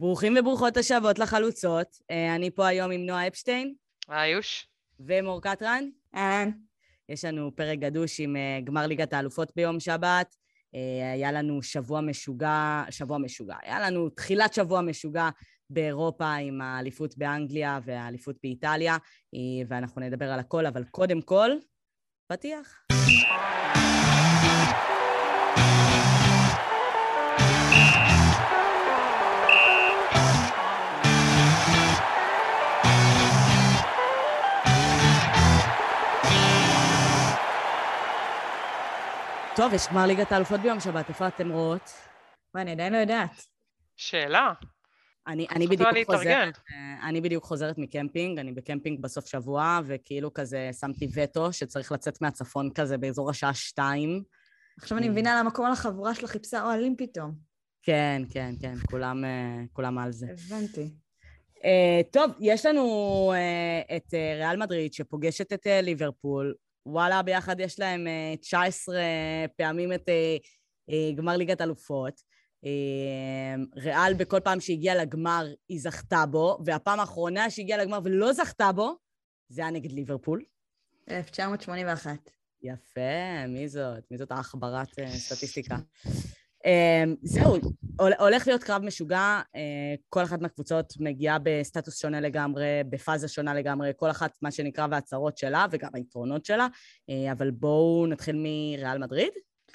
ברוכים וברוכות השבות לחלוצות. אה, אני פה היום עם נועה אפשטיין. איוש. ומור קטרן. אהלן. יש לנו פרק גדוש עם אה, גמר ליגת האלופות ביום שבת. אה, היה לנו שבוע משוגע, שבוע משוגע. היה לנו תחילת שבוע משוגע באירופה עם האליפות באנגליה והאליפות באיטליה, ואנחנו נדבר על הכל, אבל קודם כל, פתיח. טוב, יש גמר ליגת האלופות ביום שבת, איפה אתם רואות? מה, אני עדיין לא יודעת. שאלה. אני, אני בדיוק חוזרת, אה, אני בדיוק חוזרת מקמפינג, אני בקמפינג בסוף שבוע, וכאילו כזה שמתי וטו שצריך לצאת מהצפון כזה באזור השעה שתיים. עכשיו אני מבינה למה כל החבורה שלה חיפשה אוהלים פתאום. כן, כן, כן, כולם, אה, כולם על זה. הבנתי. Uh, טוב, יש לנו uh, את uh, ריאל מדריד שפוגשת את uh, ליברפול, וואלה, ביחד יש להם 19 אה, פעמים את אה, אה, גמר ליגת אלופות. ריאל בכל פעם שהגיעה לגמר היא זכתה בו, והפעם האחרונה שהגיעה לגמר ולא זכתה בו, זה היה נגד ליברפול. 1981. יפה, מי זאת? מי זאת העכברת סטטיסטיקה? זהו, הולך להיות קרב משוגע, אה, כל אחת מהקבוצות מגיעה בסטטוס שונה לגמרי, בפאזה שונה לגמרי, כל אחת מה שנקרא והצהרות שלה וגם היתרונות שלה, אה, אבל בואו נתחיל מריאל מדריד.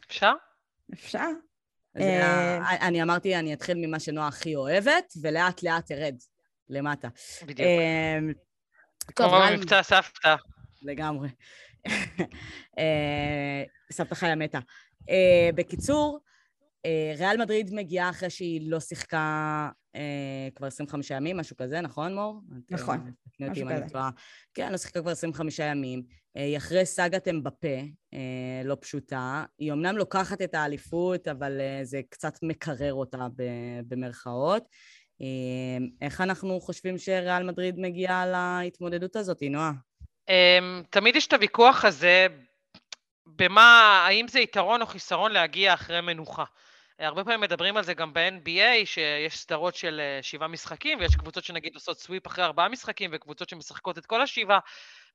אפשר? אפשר. אה, אני אמרתי, אני אתחיל ממה שנועה הכי אוהבת, ולאט לאט ארד למטה. בדיוק. כמו במבצע סבתא. לגמרי. סבתא חיה מתה. בקיצור, ריאל מדריד מגיעה אחרי שהיא לא שיחקה אה, כבר 25 ימים, משהו כזה, נכון, מור? נכון, משהו כזה. כן, לא שיחקה כבר 25 ימים. אה, היא אחרי סאגת אמבפה, אה, לא פשוטה. היא אמנם לוקחת את האליפות, אבל אה, זה קצת מקרר אותה במרכאות. אה, איך אנחנו חושבים שריאל מדריד מגיעה להתמודדות הזאת, נועה? אמ, תמיד יש את הוויכוח הזה, במה, האם זה יתרון או חיסרון להגיע אחרי מנוחה. הרבה פעמים מדברים על זה גם ב-NBA, שיש סדרות של אה, שבעה משחקים, ויש קבוצות שנגיד עושות sweep אחרי ארבעה משחקים, וקבוצות שמשחקות את כל השבעה,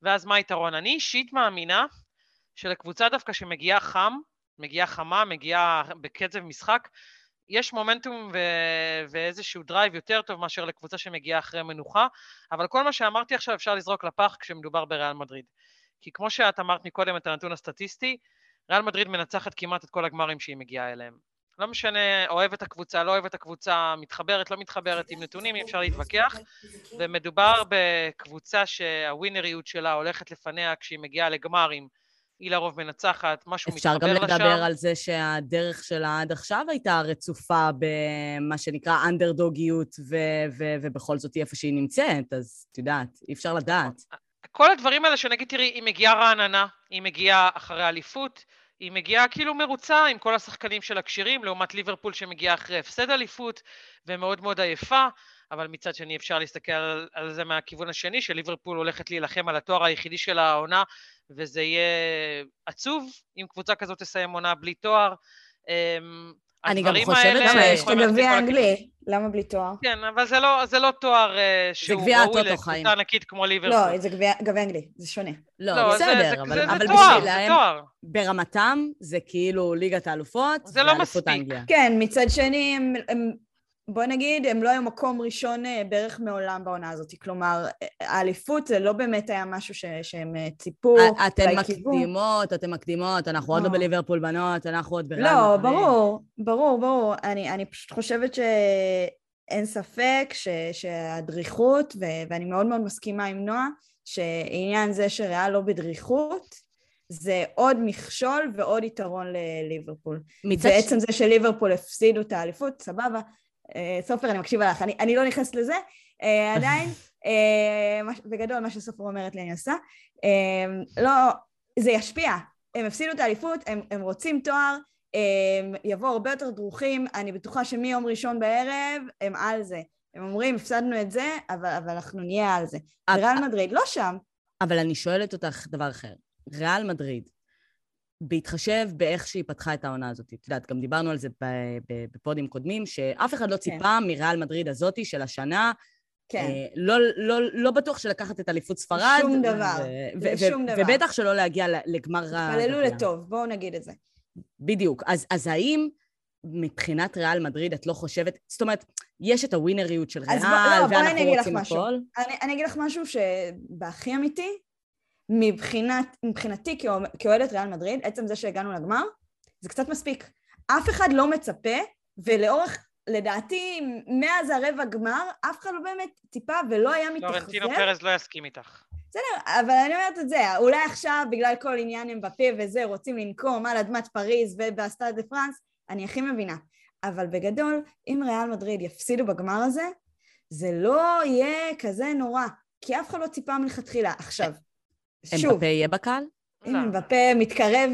ואז מה היתרון? אני אישית מאמינה שלקבוצה דווקא שמגיעה חם, מגיעה חמה, מגיעה בקצב משחק, יש מומנטום ו- ואיזשהו drive יותר טוב מאשר לקבוצה שמגיעה אחרי מנוחה, אבל כל מה שאמרתי עכשיו אפשר לזרוק לפח כשמדובר בריאל מדריד. כי כמו שאת אמרת מקודם את הנתון הסטטיסטי, ריאל מדריד מנצחת כמעט את כל הגמרים שהיא מגיעה אליהם. לא משנה, אוהב את הקבוצה, לא אוהב את הקבוצה, מתחברת, לא מתחברת, עם נתונים אי אפשר להתווכח, ומדובר בקבוצה שהווינריות שלה הולכת לפניה כשהיא מגיעה לגמרים, היא לרוב מנצחת, משהו מתחבר לשם. אפשר גם לדבר על זה שהדרך שלה עד עכשיו הייתה רצופה במה שנקרא אנדרדוגיות, ו- ו- ובכל זאת היא איפה שהיא נמצאת, אז את יודעת, אי אפשר לדעת. כל הדברים האלה שנגיד, תראי, היא מגיעה רעננה, היא מגיעה אחרי אליפות, היא מגיעה כאילו מרוצה עם כל השחקנים של הכשירים, לעומת ליברפול שמגיעה אחרי הפסד אליפות ומאוד מאוד עייפה, אבל מצד שני אפשר להסתכל על, על זה מהכיוון השני, שליברפול הולכת להילחם על התואר היחידי של העונה, וזה יהיה עצוב אם קבוצה כזאת תסיים עונה בלי תואר. אני גם חושבת שיש את הגביע האנגלי, למה בלי תואר? כן, אבל זה לא, זה לא תואר uh, שהוא ראוי לקבוצה ענקית כמו ליברפול. לא, זה גביע אנגלי, זה שונה. לא, לא בסדר, זה, אבל, זה, אבל זה תואר, בשבילם, זה תואר. ברמתם זה כאילו ליגת האלופות, זה לא מספיק. אנגליה. כן, מצד שני הם, הם בוא נגיד, הם לא היו מקום ראשון אה, בערך מעולם בעונה הזאת. כלומר, אה, האליפות זה לא באמת היה משהו ש, שהם אה, ציפו. אתן מקדימות, אתן מקדימות, אנחנו עוד לא בליברפול בנות, אנחנו עוד בריאל. לא, ברור, ברור, ברור. אני, אני פשוט חושבת שאין ספק ש, שהדריכות, ו, ואני מאוד מאוד מסכימה עם נועה, שעניין זה שריאל לא בדריכות, זה עוד מכשול ועוד יתרון לליברפול. בעצם ש... זה שליברפול הפסידו את האליפות, סבבה, סופר, אני מקשיבה לך, אני, אני לא נכנסת לזה, אה, עדיין, אה, בגדול מה שסופר אומרת לי אני עושה, לא, זה ישפיע, הם הפסידו את האליפות, הם, הם רוצים תואר, הם יבואו הרבה יותר דרוכים, אני בטוחה שמיום ראשון בערב הם על זה. הם אומרים, הפסדנו את זה, אבל, אבל אנחנו נהיה על זה. ריאל מדריד לא שם. אבל אני שואלת אותך דבר אחר. ריאל מדריד, בהתחשב באיך שהיא פתחה את העונה הזאת. את יודעת, גם דיברנו על זה בפודים קודמים, שאף אחד לא כן. ציפה כן. מריאל מדריד הזאתי של השנה. כן. אה, לא, לא, לא בטוח שלקחת את אליפות ספרד. שום דבר. ו- שום דבר. ובטח שלא להגיע לגמר... התפללו לטוב, בואו נגיד את זה. בדיוק. אז, אז האם מבחינת ריאל מדריד את לא חושבת... זאת אומרת, יש את הווינריות של ריאל, לא, ואנחנו רוצים הכל. אני, אני אגיד לך משהו שבהכי אמיתי, מבחינת, מבחינתי כאוהדת ריאל מדריד, עצם זה שהגענו לגמר, זה קצת מספיק. אף אחד לא מצפה, ולאורך, לדעתי, מאז הרבע גמר, אף אחד לא באמת ציפה ולא היה מתאכזב. לורנטינו פרז לא יסכים איתך. בסדר, אבל אני אומרת את זה, אולי עכשיו, בגלל כל עניין אמבפה וזה, רוצים לנקום על אדמת פריז ובאסטאד דה פרנס, אני הכי מבינה. אבל בגדול, אם ריאל מדריד יפסידו בגמר הזה, זה לא יהיה כזה נורא, כי אף אחד לא ציפה מלכתחילה. עכשיו, שוב... אמבפה יהיה בקהל? אם לא. אמבפה מתקרב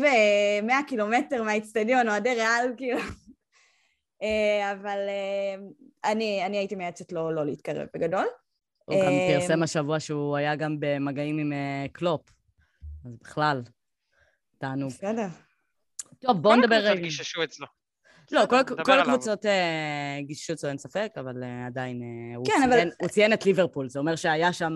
100 אה, קילומטר מהאיצטדיון, אוהדי ריאל, כאילו... אה, אבל אה, אני, אני הייתי מייעצת לו לא להתקרב בגדול. הוא גם פרסם השבוע שהוא היה גם במגעים עם קלופ, אז בכלל, תענוג. בסדר. טוב, בואו נדבר... כמה קבוצות גיששו אצלו? לא, כל, כל הקבוצות אה, גיששו אצלו אין ספק, אבל אה, עדיין אה, כן, הוא, אבל... ציין, הוא ציין את ליברפול, זה אומר שהיה שם...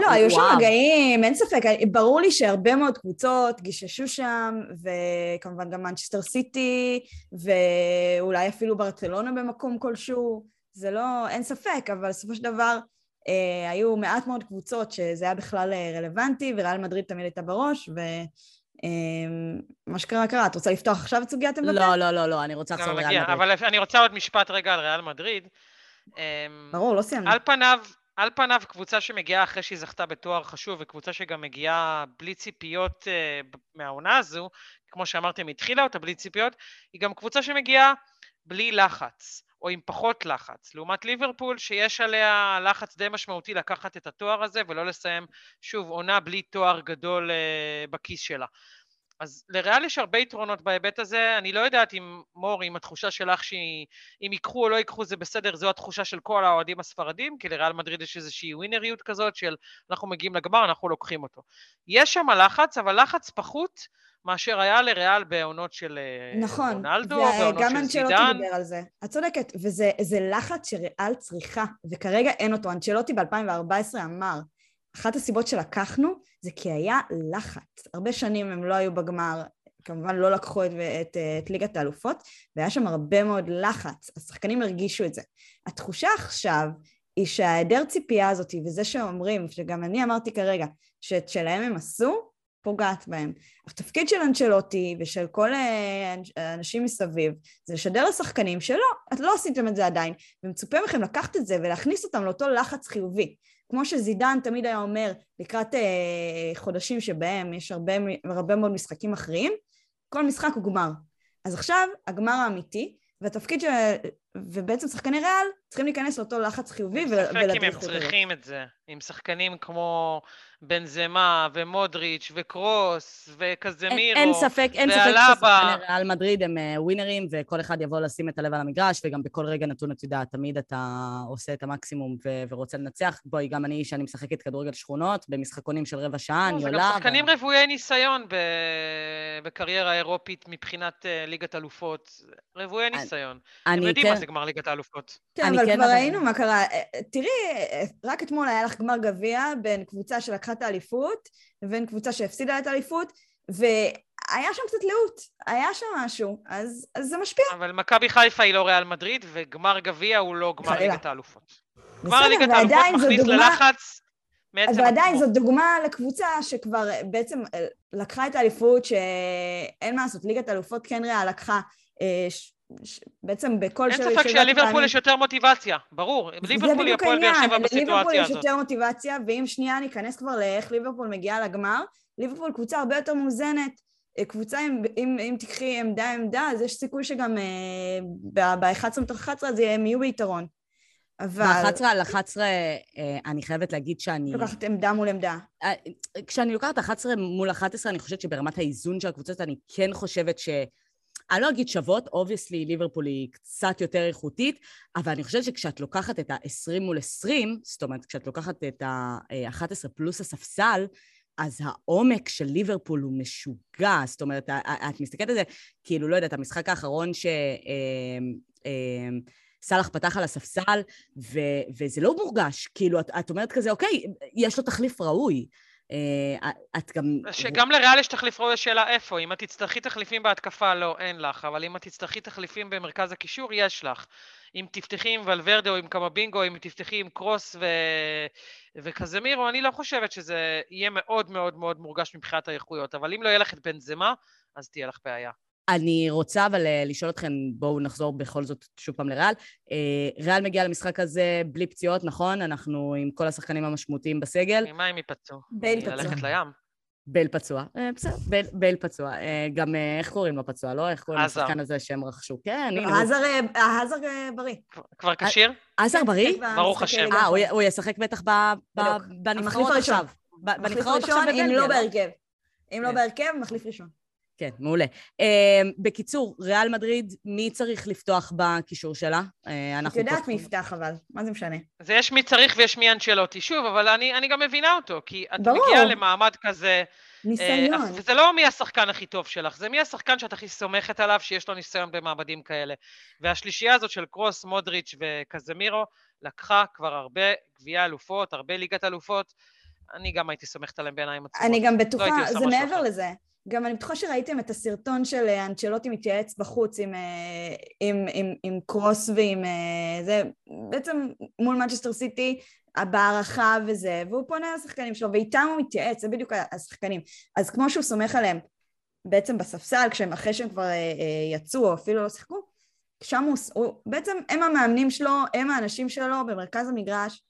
לא, היו שם מגעים, אין ספק. ברור לי שהרבה מאוד קבוצות גיששו שם, וכמובן גם מנצ'סטר סיטי, ואולי אפילו ברצלונה במקום כלשהו. זה לא, אין ספק, אבל בסופו של דבר אה, היו מעט מאוד קבוצות שזה היה בכלל רלוונטי, וריאל מדריד תמיד הייתה בראש, ו... אמ, מה שקרה קרה, את רוצה לפתוח עכשיו את סוגיית אמבפה? לא, לא, לא, לא, אני רוצה לחזור לריאל מדריד. אבל אני רוצה עוד משפט רגע על ריאל מדריד. אמ, ברור, לא סיימנו. על פניו, על פניו קבוצה שמגיעה אחרי שהיא זכתה בתואר חשוב, וקבוצה שגם מגיעה בלי ציפיות uh, מהעונה הזו, כמו שאמרתם, התחילה אותה בלי ציפיות, היא גם קבוצה שמגיעה בלי לחץ. או עם פחות לחץ. לעומת ליברפול, שיש עליה לחץ די משמעותי לקחת את התואר הזה ולא לסיים שוב עונה בלי תואר גדול uh, בכיס שלה. אז לריאל יש הרבה יתרונות בהיבט הזה, אני לא יודעת אם מור, אם התחושה שלך שאם ייקחו או לא ייקחו זה בסדר, זו התחושה של כל האוהדים הספרדים, כי לריאל מדריד יש איזושהי ווינריות כזאת של אנחנו מגיעים לגמר, אנחנו לוקחים אותו. יש שם לחץ, אבל לחץ פחות מאשר היה לריאל בעונות של אה, נכון, רונלדו, בעונות של זידן. נכון, וגם אנצ'לוטי דיבר על זה. את צודקת, וזה לחץ שריאל צריכה, וכרגע אין אותו. אנצ'לוטי ב-2014 אמר, אחת הסיבות שלקחנו זה כי היה לחץ. הרבה שנים הם לא היו בגמר, כמובן לא לקחו את, את, את ליגת האלופות, והיה שם הרבה מאוד לחץ, השחקנים הרגישו את זה. התחושה עכשיו היא שההיעדר ציפייה הזאת, וזה שאומרים, שגם אני אמרתי כרגע, שאת שלהם הם עשו, פוגעת בהם. התפקיד של אנצ'לוטי ושל כל אה, האנשים מסביב זה לשדר לשחקנים שלא, את לא עשיתם את זה עדיין, ומצופה מכם לקחת את זה ולהכניס אותם לאותו לחץ חיובי. כמו שזידן תמיד היה אומר לקראת אה, חודשים שבהם יש הרבה, הרבה מאוד משחקים אחרים, כל משחק הוא גמר. אז עכשיו הגמר האמיתי, והתפקיד של... ובעצם שחקני ריאל צריכים להיכנס לאותו לחץ חיובי ולהדריך אותו. ספק אם הם צריכים את זה, עם שחקנים כמו בנזמה ומודריץ' וקרוס וקזמירו אין, אין ספק, אין ספק ששחקני ריאל מדריד הם uh, ווינרים וכל אחד יבוא לשים את הלב על המגרש וגם בכל רגע נתון, את יודעת, תמיד אתה עושה את המקסימום ו- ורוצה לנצח. בואי, גם אני, שאני משחקת כדורגל שכונות, במשחקונים של רבע שעה, אני עולה... זה גם שחקנים ו... רוויי ניסיון ב- בקריירה אירופית מבחינת uh, ליגת אלופות. רוויי ניסיון. אני, הם יודעים כן... מה זה גמר ליגת האלופות. כן, אבל כן כבר ראינו מה קרה. אה, תראי, רק אתמול היה לך גמר גביע בין קבוצה שלקחה את האליפות לבין קבוצה שהפסידה את האליפות, והיה שם קצת לאות, היה שם משהו, אז, אז זה משפיע. אבל מכבי חיפה היא לא ריאל מדריד, וגמר גביע הוא לא גמר ליגת האלופות. גמר ליגת האלופות מכניס דוגמה... ללחץ מעצם עצמו. ועדיין זו דוגמה לקבוצה שכבר בעצם אה, לקחה את האליפות, שאין מה לעשות, ליגת האלופות כן ריאל לקחה אה, בעצם בכל אין ספק שלליברפול יש יותר מוטיבציה, ברור. ליברפול היא הפועל באר שבע בסיטואציה הזאת. לליברפול יש יותר מוטיבציה, ואם שנייה ניכנס כבר לאיך ליברפול מגיעה לגמר, ליברפול קבוצה הרבה יותר מאוזנת. אה, קבוצה, אם, אם, אם תקחי עמדה עמדה, אז יש סיכוי שגם אה, ב-11 מתוך 11 אז הם יהיו ביתרון. אבל... ב-11 על 11, אה, אני חייבת להגיד שאני... לוקחת עמדה מול עמדה. אה, כשאני לוקחת 11 מול 11, אני חושבת שברמת האיזון של הקבוצות, אני כן חושבת ש... אני לא אגיד שוות, obviously ליברפול היא קצת יותר איכותית, אבל אני חושבת שכשאת לוקחת את ה-20 מול 20, זאת אומרת, כשאת לוקחת את ה-11 פלוס הספסל, אז העומק של ליברפול הוא משוגע. זאת אומרת, את מסתכלת על זה, כאילו, לא יודעת, המשחק האחרון ש... סאלח פתח על הספסל, ו- וזה לא מורגש. כאילו, את, את אומרת כזה, אוקיי, יש לו תחליף ראוי. אה, את גם... שגם לריאל יש תחליף ראוי, השאלה איפה. אם את תצטרכי תחליפים בהתקפה, לא, אין לך. אבל אם את תצטרכי תחליפים במרכז הקישור, יש לך. אם תפתחי עם ולוורדה או עם קמבינגו, אם תפתחי עם קרוס ו... וקזמירו, אני לא חושבת שזה יהיה מאוד מאוד מאוד מורגש מבחינת האיכויות. אבל אם לא יהיה לך את בנזמה, אז תהיה לך בעיה. אני רוצה אבל אה, לשאול אתכם, בואו נחזור בכל זאת שוב פעם לריאל. אה, ריאל מגיע למשחק הזה בלי פציעות, נכון? אנחנו עם כל השחקנים המשמעותיים בסגל. ממה הם ייפצעו? בייל פצוע. ללכת לים. בייל פצוע, אה, בסדר, בייל, בייל פצוע. גם, איך קוראים לו פצוע, לא? איך קוראים לשחקן הזה שהם רכשו? כן, הנה. הזאר בריא. כבר כשיר? הזאר בריא? ברוך השם. אה, הוא ישחק בטח בנבחרות עכשיו. בנבחרות עכשיו בבלגיה. אם לא בהרכב. אם לא כן. בהרכב, מחליף ראשון. כן, מעולה. Uh, בקיצור, ריאל מדריד, מי צריך לפתוח בקישור שלה? Uh, את יודעת מי יפתח אבל, מה זה משנה? אז יש מי צריך ויש מי אנצ'לוטי. שוב, אבל אני, אני גם מבינה אותו, כי את ברור. מגיעה למעמד כזה... ניסיון. Uh, וזה לא מי השחקן הכי טוב שלך, זה מי השחקן שאת הכי סומכת עליו, שיש לו ניסיון במעמדים כאלה. והשלישייה הזאת של קרוס, מודריץ' וקזמירו, לקחה כבר הרבה גביעי אלופות, הרבה ליגת אלופות. אני גם הייתי סומכת עליהם בעיניים עצמות. אני גם בטוחה, לא זה מעבר לזה. גם אני בטוחה שראיתם את הסרטון של אה, אנצ'לוטי מתייעץ בחוץ עם, אה, עם, עם, עם קרוס ועם אה, זה, בעצם מול מנצ'סטר סיטי בהערכה וזה, והוא פונה לשחקנים שלו ואיתם הוא מתייעץ, זה בדיוק השחקנים. אז כמו שהוא סומך עליהם בעצם בספסל, כשהם אחרי שהם כבר יצאו או אפילו לא שיחקו, שם הוא, הוא, בעצם הם המאמנים שלו, הם האנשים שלו במרכז המגרש,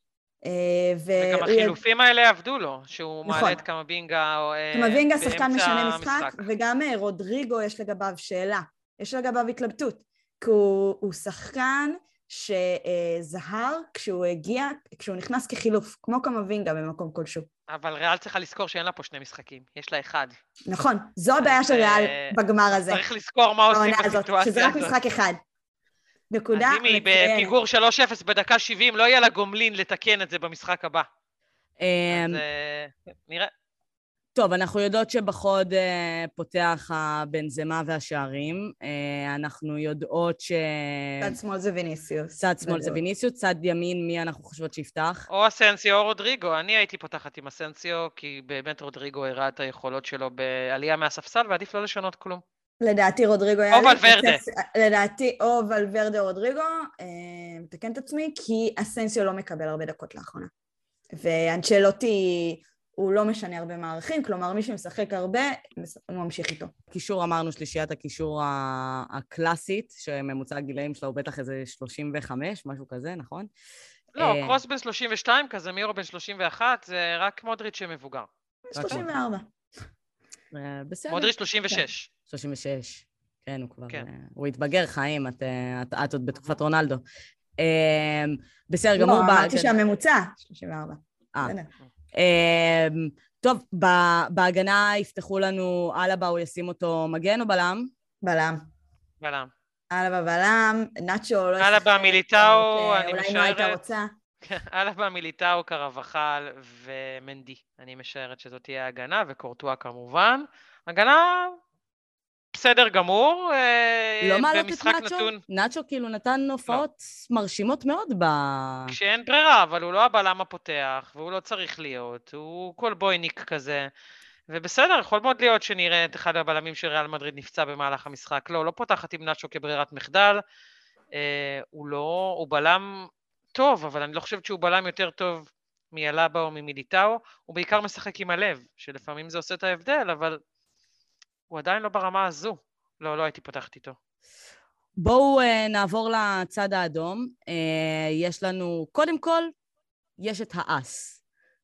וגם החילופים האלה עבדו לו, שהוא נכון. מעלה את קמבינגה אה, קמבינגה שחקן משנה משחק, וגם אה, רודריגו יש לגביו שאלה, יש לגביו התלבטות, כי הוא, הוא שחקן שזהר כשהוא הגיע, כשהוא נכנס כחילוף, כמו קמבינגה במקום כלשהו. אבל ריאל צריכה לזכור שאין לה פה שני משחקים, יש לה אחד. נכון, זו הבעיה של ריאל בגמר הזה. צריך לזכור מה עושים בסיטואציה הזאת. שזה רק משחק אחד. נקודה מצוינת. אז אם היא בפיגור 3-0 בדקה 70, לא יהיה לה גומלין לתקן את זה במשחק הבא. אמ, אז אה, נראה. טוב, אנחנו יודעות שבחוד uh, פותח הבנזמה והשערים. Uh, אנחנו יודעות ש... צד שמאל זה ויניסיוס. צד שמאל זה ויניסיוס, צד ימין, מי אנחנו חושבות שיפתח? או אסנסיו או רודריגו. אני הייתי פותחת עם אסנסיו, כי באמת רודריגו הראה את היכולות שלו בעלייה מהספסל, ועדיף לא לשנות כלום. לדעתי רודריגו יעלה. או ולוורדה. לדעתי או ולוורדה או רודריגו, אה, מתקן את עצמי, כי אסנסיו לא מקבל הרבה דקות לאחרונה. ואנצ'לוטי הוא לא משנה הרבה מערכים, כלומר מי שמשחק הרבה, הוא ממשיך איתו. קישור אמרנו שלישיית הקישור הקלאסית, שממוצע הגילאים שלה הוא בטח איזה 35, משהו כזה, נכון? לא, אה, קרוס בן 32, כזה מירו בן 31, זה רק מודריץ' שמבוגר. 34. אה, בסדר. מודריץ' 36. 36. כן, הוא כבר... כן. הוא התבגר, חיים, את, את, את עוד בתקופת רונלדו. בסדר גמור. לא, אמרתי שהממוצע, 34. אה. אמ, טוב, בהגנה יפתחו לנו, אלבה, הוא ישים אותו מגן או בלם? בלם. בלם. אלבה בלם, נאצ'ו לא... אלבה מיליטאו, אני משערת... אולי לא הייתה רוצה. אלבה מיליטאו, קרבחל ומנדי. אני משערת שזאת תהיה ההגנה, וקורטואה כמובן. הגנה בסדר גמור. אה, לא מעלות את נאצ'ו? נתון... נאצ'ו כאילו נתן הופעות לא. מרשימות מאוד ב... כשאין ברירה, אבל הוא לא הבלם הפותח, והוא לא צריך להיות, הוא כל בויניק כזה. ובסדר, יכול מאוד להיות שנראה את אחד הבלמים של ריאל מדריד נפצע במהלך המשחק. לא, לא פותחת עם נאצ'ו כברירת מחדל. אה, הוא לא, הוא בלם טוב, אבל אני לא חושבת שהוא בלם יותר טוב מאלאבה או ממיליטאו. הוא בעיקר משחק עם הלב, שלפעמים זה עושה את ההבדל, אבל הוא עדיין לא ברמה הזו. לא, לא הייתי פותחת איתו. בואו uh, נעבור לצד האדום. Uh, יש לנו, קודם כל, יש את האס,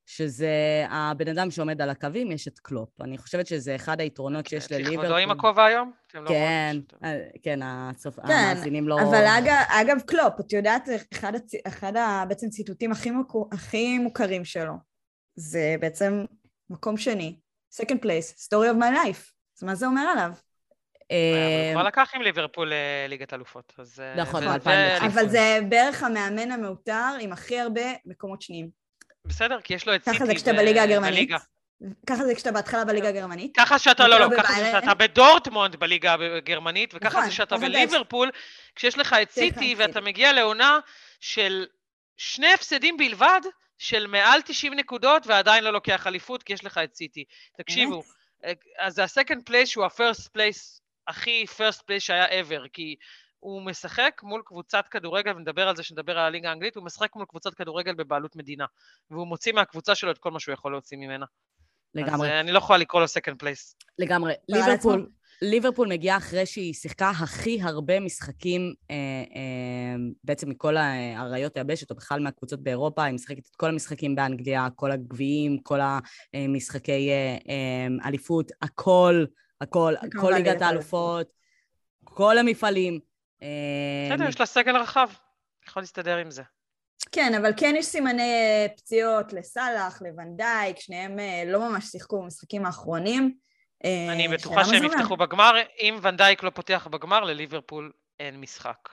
שזה הבן אדם שעומד על הקווים, יש את קלופ. אני חושבת שזה אחד היתרונות okay, שיש לליברפול. לכבודו עם הכובע היום? לא כן, לא כן, הסוף, כן, המאזינים לא... אבל אגב, אגב קלופ, את יודעת, אחד, הצ... אחד ה, בעצם ציטוטים הכי, מוכר, הכי מוכרים שלו, זה בעצם מקום שני, second place, story of my life. אז מה זה אומר עליו? הוא אה, כבר לקח עם ליברפול אה, ליגת אלופות, אז... אה, נכון, אבל זה בערך המאמן המעוטר עם הכי הרבה מקומות שניים. בסדר, כי יש לו את סיטי ככה זה כשאתה בליגה הגרמנית. ככה זה כשאתה בהתחלה בליגה הגרמנית. ככה שאתה, לא, לא, ככה זה שאתה בדורטמונד בליגה הגרמנית, וככה נכון, זה שאתה בליברפול, כשיש לך את סיטי את ואתה. מגיע לעונה של שני הפסדים בלבד, של מעל 90 נקודות, ועדיין לא לוקח אליפות, כי יש לך את סיטי. תקשיבו, אה, אז זה ה-second place שהוא ה-first place, הכי first place שהיה ever, כי הוא משחק מול קבוצת כדורגל, ונדבר על זה שנדבר על הליגה האנגלית, הוא משחק מול קבוצת כדורגל בבעלות מדינה, והוא מוציא מהקבוצה שלו את כל מה שהוא יכול להוציא ממנה. לגמרי, אז אה, אני לא יכולה לקרוא לו second place. לגמרי. על ליברפול, ליברפול מגיעה אחרי שהיא שיחקה הכי הרבה משחקים, אה, אה, בעצם מכל האריות היבשת, או בכלל מהקבוצות באירופה, היא משחקת את כל המשחקים באנגליה, כל הגביעים, כל המשחקי אה, אה, אליפות, הכל, הכל, כל ליגת האלופות, כל המפעלים. אה, בסדר, יש לה סגל רחב, יכול להסתדר עם זה. כן, אבל כן יש סימני אה, פציעות לסאלח, לוונדייק, שניהם אה, לא ממש שיחקו במשחקים האחרונים. אני בטוחה שהם. יפתחו בגמר. אם ונדייק לא פותח בגמר, לליברפול אין משחק.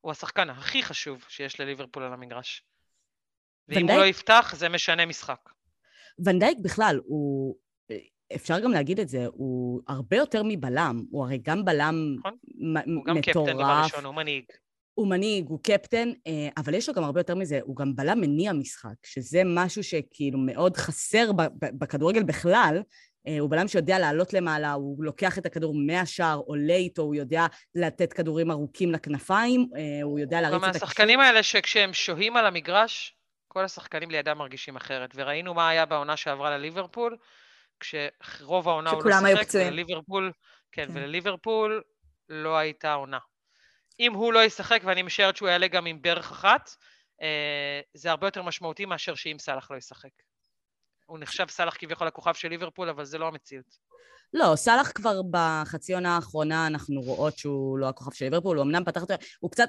הוא השחקן הכי חשוב שיש לליברפול על המגרש. ואם הוא לא יפתח, זה משנה משחק. ונדייק בכלל, הוא, אפשר גם להגיד את זה, הוא הרבה יותר מבלם, הוא הרי גם בלם נכון. מ- הוא גם קפטן דבר מטורף, ראשון, הוא מנהיג. הוא מנהיג, הוא קפטן, אה, אבל יש לו גם הרבה יותר מזה, הוא גם בלם מניע משחק, שזה משהו שכאילו מאוד חסר בכדורגל בכלל. אה, הוא בלם שיודע לעלות למעלה, הוא לוקח את הכדור מהשער, עולה איתו, הוא יודע לתת כדורים ארוכים לכנפיים, אה, הוא יודע להריץ את הקישור. מהשחקנים האלה שכשהם שוהים על המגרש, כל השחקנים לידם מרגישים אחרת. וראינו מה היה בעונה שעברה לליברפול, כשרוב העונה הוא לא שיחק. ולליברפול, כן, כן. ולליברפול לא הייתה עונה. אם הוא לא ישחק, ואני משערת שהוא יעלה גם עם ברך אחת, אה, זה הרבה יותר משמעותי מאשר שאם סאלח לא ישחק. הוא נחשב סאלח כביכול הכוכב של ליברפול, אבל זה לא המציאות. לא, סאלח כבר בחצי עונה האחרונה, אנחנו רואות שהוא לא הכוכב של ליברפול, הוא אמנם פתח אותו, הוא קצת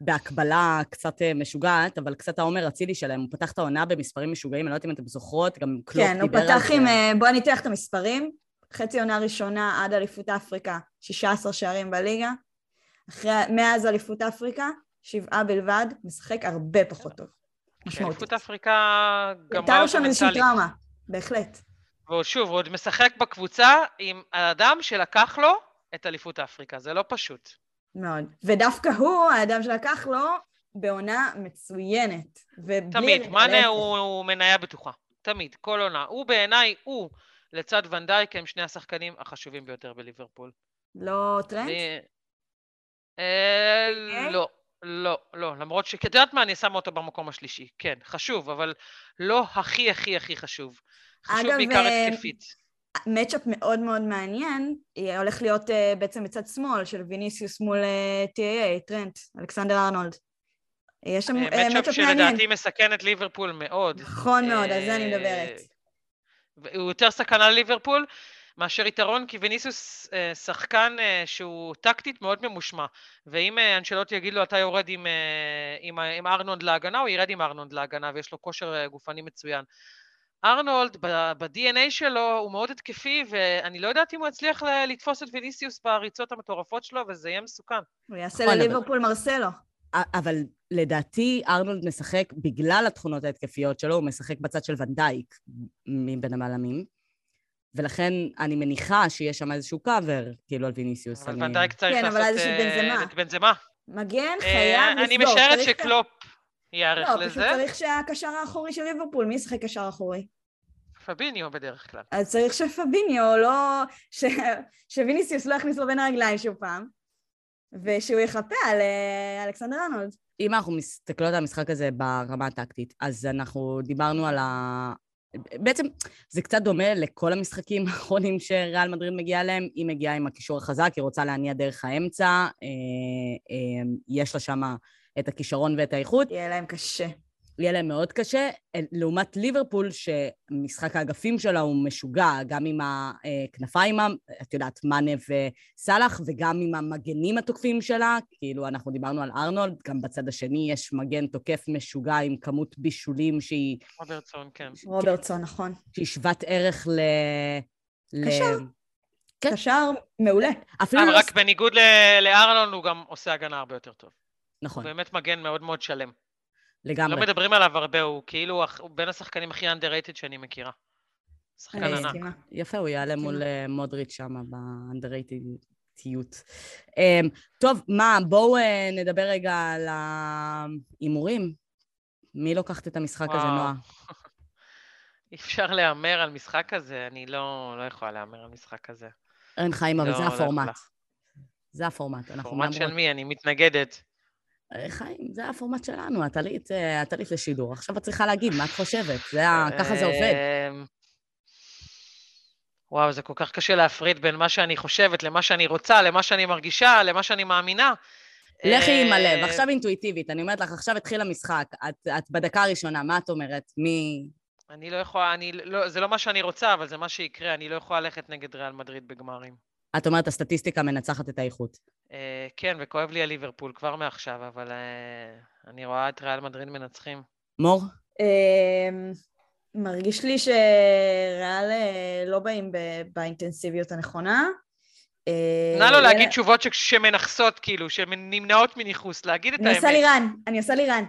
בהקבלה קצת אה, משוגעת, אבל קצת העומר אצילי שלהם, הוא פתח את העונה במספרים משוגעים, אני לא יודעת אם אתם זוכרות, גם קלופ כן, הוא דיבר על פתח זה. עם... אה, בואו ניתח את המספרים. חצי עונה ראשונה עד אליפות אפריקה, 16 שערים בליגה. אחרי, מאז אליפות אפריקה, שבעה בלבד, משחק הרבה פחות טוב. משמעותית. אליפות אפריקה גמרה הייתה לו שם איזושהי. טראומה, בהחלט. והוא שוב, הוא עוד משחק בקבוצה עם האדם שלקח לו את אליפות אפריקה, זה לא פשוט. מאוד. ודווקא הוא, האדם שלקח לו, בעונה מצוינת. תמיד. מאנה הוא, הוא מנייה בטוחה, תמיד, כל עונה. הוא בעיניי, הוא לצד ואן דייק הם שני השחקנים החשובים ביותר בליברפול. לא טרנט? ו- אה, אוקיי. לא, לא, לא, למרות שאת יודעת מה, אני שמה אותו במקום השלישי. כן, חשוב, אבל לא הכי הכי הכי חשוב. חשוב אגב, בעיקר אה, התקפית. matchup מאוד מאוד מעניין, יהיה- הולך להיות אה, בעצם בצד שמאל של ויניסיוס מול אה, TAA, טרנט, אלכסנדר ארנולד. יש שם אה, uh, מצ'אפ מצ'אפ מעניין. שלדעתי מסכן את ליברפול מאוד. נכון מאוד, על זה אני אה, מדברת. הוא יותר סכנה לליברפול מאשר יתרון, כי וניסוס אה, שחקן אה, שהוא טקטית מאוד ממושמע. ואם אה, אנשלוטי יגיד לו, אתה יורד עם, אה, עם, עם ארנולד להגנה, הוא ירד עם ארנולד להגנה, ויש לו כושר אה, גופני מצוין. ארנולד, ב- ב-DNA שלו, הוא מאוד התקפי, ואני לא יודעת אם הוא יצליח לתפוס את וניסיוס בריצות המטורפות שלו, וזה יהיה מסוכן. הוא יעשה נכון, אבל- לליברפול מרסלו. אבל לדעתי ארנולד משחק, בגלל התכונות ההתקפיות שלו, הוא משחק בצד של ונדייק מבין המעלמים. ולכן אני מניחה שיש שם איזשהו קאבר, כאילו על ויניסיוס. אבל אני- ונדייק צריך כן, לעשות את אה, בנזמה. את בנזמה. מגן אה, חייב לסגור. אני משערת שקלופ ייערך לא, פשוט לזה. צריך שהקשר האחורי של ליברפול, מי ישחק קשר אחורי? פביניו בדרך כלל. אז צריך שפביניו לא... ש... שוויניסיוס לא יכניס לו בין הרגליים שוב פעם, ושהוא יחפה על אה, אלכסנדר ארנולד. אם אנחנו מסתכלות על המשחק הזה ברמה הטקטית, אז אנחנו דיברנו על ה... בעצם זה קצת דומה לכל המשחקים האחרונים שריאל מדריד מגיעה אליהם. היא מגיעה עם הקישור החזק, היא רוצה להניע דרך האמצע, אה, אה, יש לה שם את הכישרון ואת האיכות. יהיה להם קשה. יהיה להם מאוד קשה, לעומת ליברפול, שמשחק האגפים שלה הוא משוגע, גם עם הכנפיים, את יודעת, מאנה וסאלח, וגם עם המגנים התוקפים שלה, כאילו אנחנו דיברנו על ארנולד, גם בצד השני יש מגן תוקף משוגע עם כמות בישולים שהיא, רוברטסון, כן. רוברטסון, נכון. שהיא שוות ערך ל... ל- קשר. כן. קשר מעולה. אפילו אבל לא... רק בניגוד ל- לארלון, הוא גם עושה הגנה הרבה יותר טוב. הוא נכון, באמת מגן מאוד מאוד שלם. לגמרי. לא מדברים עליו הרבה, הוא כאילו הוא בין השחקנים הכי underrated שאני מכירה. שחקן אני ענק. יפה, הוא יעלה. מול אה, מודריץ' שם באנדררייטיות. אמ, טוב, מה, בואו אה, נדבר רגע על ההימורים. מי לוקחת את המשחק הזה, וואו. נועה? אי אפשר להמר על משחק כזה, אני לא, לא יכולה להמר על משחק כזה. אין חיים, אבל לא, זה לא הפורמט. יכולה. זה הפורמט. אנחנו פורמט של. מי? אני מתנגדת. אה, חיים, זה הפורמט שלנו, את עלית, אה, לשידור. עכשיו את צריכה להגיד מה את חושבת. זה ה- ככה זה עובד. אמ, וואו, זה כל כך קשה להפריד בין מה שאני חושבת למה שאני רוצה, למה שאני מרגישה, למה שאני מאמינה. לכי עם אה, הלב, עכשיו אינטואיטיבית. אני אומרת לך, עכשיו התחיל המשחק. את, את בדקה הראשונה, מה את אומרת? מי... אני לא יכולה, אני לא, זה לא מה שאני רוצה, אבל זה מה שיקרה, אני לא יכולה ללכת נגד ריאל מדריד בגמרים. את אומרת, הסטטיסטיקה מנצחת את האיכות. אה, כן, וכואב לי על ליברפול כבר מעכשיו, אבל אה, אני רואה את ריאל מדריד מנצחים. מור? אמ, מרגיש לי שריאל אה, לא באים ב- באינטנסיביות הנכונה. נא לו יאללה, להגיד תשובות ש- שמנכסות, כאילו, שנמנעות מניכוס, להגיד את אני עושה האמת. לירן, אני עושה לירן.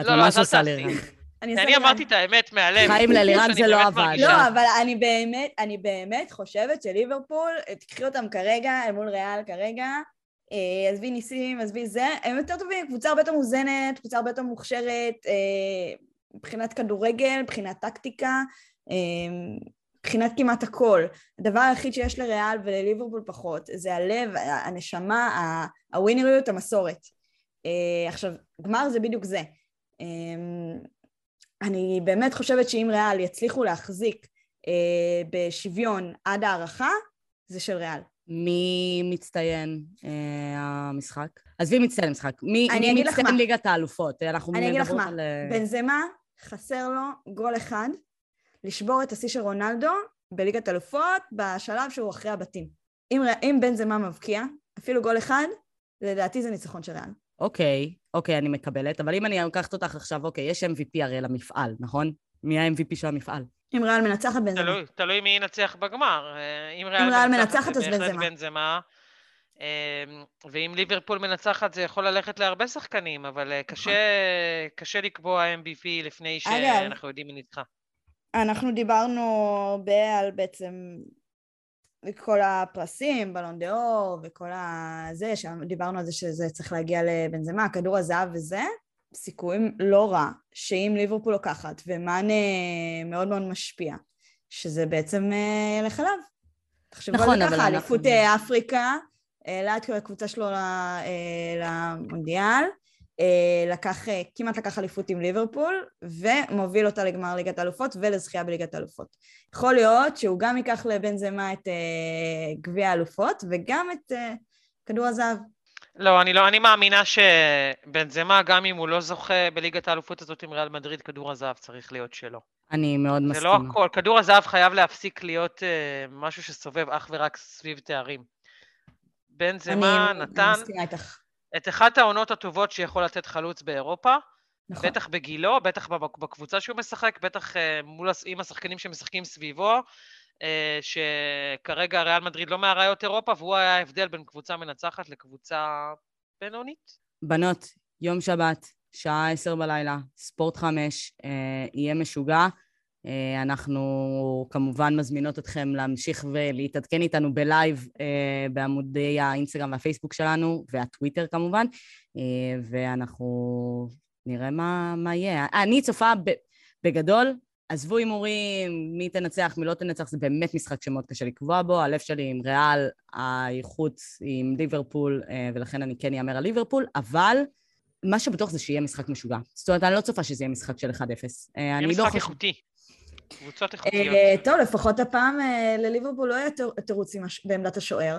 את לא, לא, ממש עושה תעשי. לי רע. אני לירן. אמרתי את האמת מהלב. חיים, ללירן זה לא עבד. לא, אבל אני באמת, אני באמת חושבת שליברפול, תקחי אותם כרגע, אל מול ריאל כרגע, עזבי ניסים, עזבי זה, הם יותר טובים, קבוצה הרבה יותר מאוזנת, קבוצה הרבה יותר מוכשרת, אה, מבחינת כדורגל, מבחינת טקטיקה, אה, מבחינת כמעט הכל. הדבר היחיד שיש לריאל ולליברפול פחות, זה הלב, הנשמה, הווינריות, המסורת. אה, עכשיו, גמר זה בדיוק זה. אה, אני באמת חושבת שאם ריאל יצליחו להחזיק אה, בשוויון עד הערכה, זה של ריאל. מי מצטיין אה, המשחק? עזבי מצטיין המשחק. מי, מי לך מצטיין מה. ליגת האלופות? אנחנו אני אגיד לך מה, על, אה, בנזמה, חסר לו גול אחד, לשבור את השיא של רונלדו בליגת אלופות בשלב שהוא אחרי הבתים. אם, אם בנזמה מבקיע, אפילו גול אחד, לדעתי זה ניצחון של ריאל. אוקיי, אוקיי, אני מקבלת, אבל אם אני לוקחת אותך עכשיו, אוקיי, יש MVP הרי למפעל, נכון? מי ה-MVP של המפעל? אם ריאל מנצחת בנזמה. תלוי, תלוי מי ינצח בגמר. אה, אם ריאל, מנצחת, אז בנזמה. בנזמה. אה, ואם ליברפול מנצחת, זה יכול ללכת להרבה שחקנים, אבל אה. קשה, קשה לקבוע MVP לפני שאנחנו יודעים מי ניצחה. אנחנו דיברנו הרבה על בעצם כל הפרסים, בלון דה אור וכל הזה, דיברנו על זה שזה צריך להגיע לבנזמה, כדור הזהב וזה, סיכויים לא רע שאם ליברפול לוקחת ומאן אה, מאוד מאוד משפיע, שזה בעצם אה, ילך אליו. תחשבו נכון, על זה ככה, אנחנו- אליפות אה, אפריקה, העלה את הקבוצה שלו אה, למונדיאל, אה, לקח, אה, כמעט לקח אליפות עם ליברפול, ומוביל אותה לגמר ליגת האלופות ולזכייה בליגת האלופות. יכול להיות שהוא גם ייקח לבנזמה את אה, גביע האלופות, וגם את אה, כדור הזהב. לא, אני לא, אני מאמינה שבנזמה, גם אם הוא לא זוכה בליגת האלופות הזאת עם ריאל מדריד, כדור הזהב צריך להיות שלו. אני מאוד זה מסכימה. לא הכל, כדור הזהב חייב להפסיק להיות uh, משהו שסובב אך ורק סביב תארים. בנזמה נתן מסכימה. את אחת העונות הטובות שיכול לתת חלוץ באירופה, נכון. בטח בגילו, בטח בק- בקבוצה שהוא משחק, בטח uh, מול, עם השחקנים שמשחקים סביבו, שכרגע ריאל מדריד לא מהראיות אירופה, והוא היה ההבדל בין קבוצה מנצחת לקבוצה בינונית. בנות, יום שבת, שעה עשר בלילה, ספורט חמש, אה, יהיה משוגע. אה, אנחנו כמובן מזמינות אתכם להמשיך ולהתעדכן איתנו בלייב אה, בעמודי האינסטגרם והפייסבוק שלנו, והטוויטר כמובן, אה, ואנחנו נראה מה, מה יהיה. אני צופה ב, בגדול, עזבו הימורים, מי תנצח, מי לא תנצח, זה באמת משחק שמאוד קשה לקבוע בו. הלב שלי עם ריאל, האיכות עם ליברפול, אה, ולכן אני כן אאמר על ליברפול, אבל מה שבטוח זה שיהיה משחק משוגע. זאת אומרת, אני לא צופה שזה יהיה משחק של 1-0. אה, יהיה אני לא משחק חושבת... איכותי. קבוצות איכותיות. אה, טוב, לפחות הפעם לליברפול לא יהיה תיר- תירוץ עם הש- בעמדת השוער.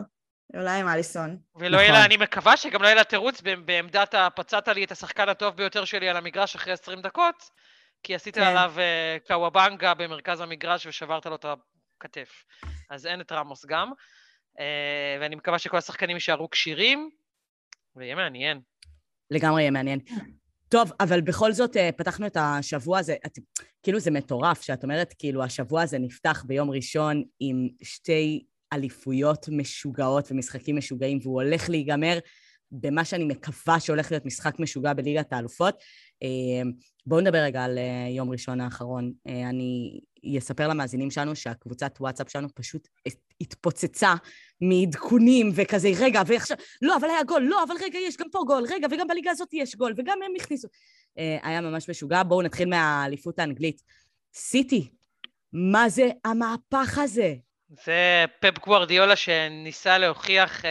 אולי עם אליסון. ולא יהיה נכון. לה, אני מקווה שגם לא יהיה לה תירוץ בעמדת הפצעת לי את השחקן הטוב ביותר שלי על המגרש אחרי 20 דקות, כי עשית כן. עליו אה, קוואבנגה במרכז המגרש ושברת לו את הכתף. אז אין את רמוס גם. אה, ואני מקווה שכל השחקנים יישארו כשירים, ויהיה מעניין. לגמרי יהיה מעניין. טוב, אבל בכל זאת אה, פתחנו את השבוע הזה, את, כאילו זה מטורף שאת אומרת, כאילו השבוע הזה נפתח ביום ראשון עם שתי אליפויות משוגעות ומשחקים משוגעים, והוא הולך להיגמר במה שאני מקווה שהולך להיות משחק משוגע בליגת האלופות. אה, בואו נדבר רגע על אה, יום ראשון האחרון. אה, אני אספר למאזינים שלנו שהקבוצת וואטסאפ שלנו פשוט התפוצצה מעדכונים וכזה, רגע, ועכשיו, לא, אבל היה גול, לא, אבל רגע, יש גם פה גול, רגע, וגם בליגה הזאת יש גול, וגם הם הכניסו. היה ממש משוגע. בואו נתחיל מהאליפות האנגלית. סיטי, מה זה המהפך הזה? זה פפ גוורדיולה שניסה להוכיח,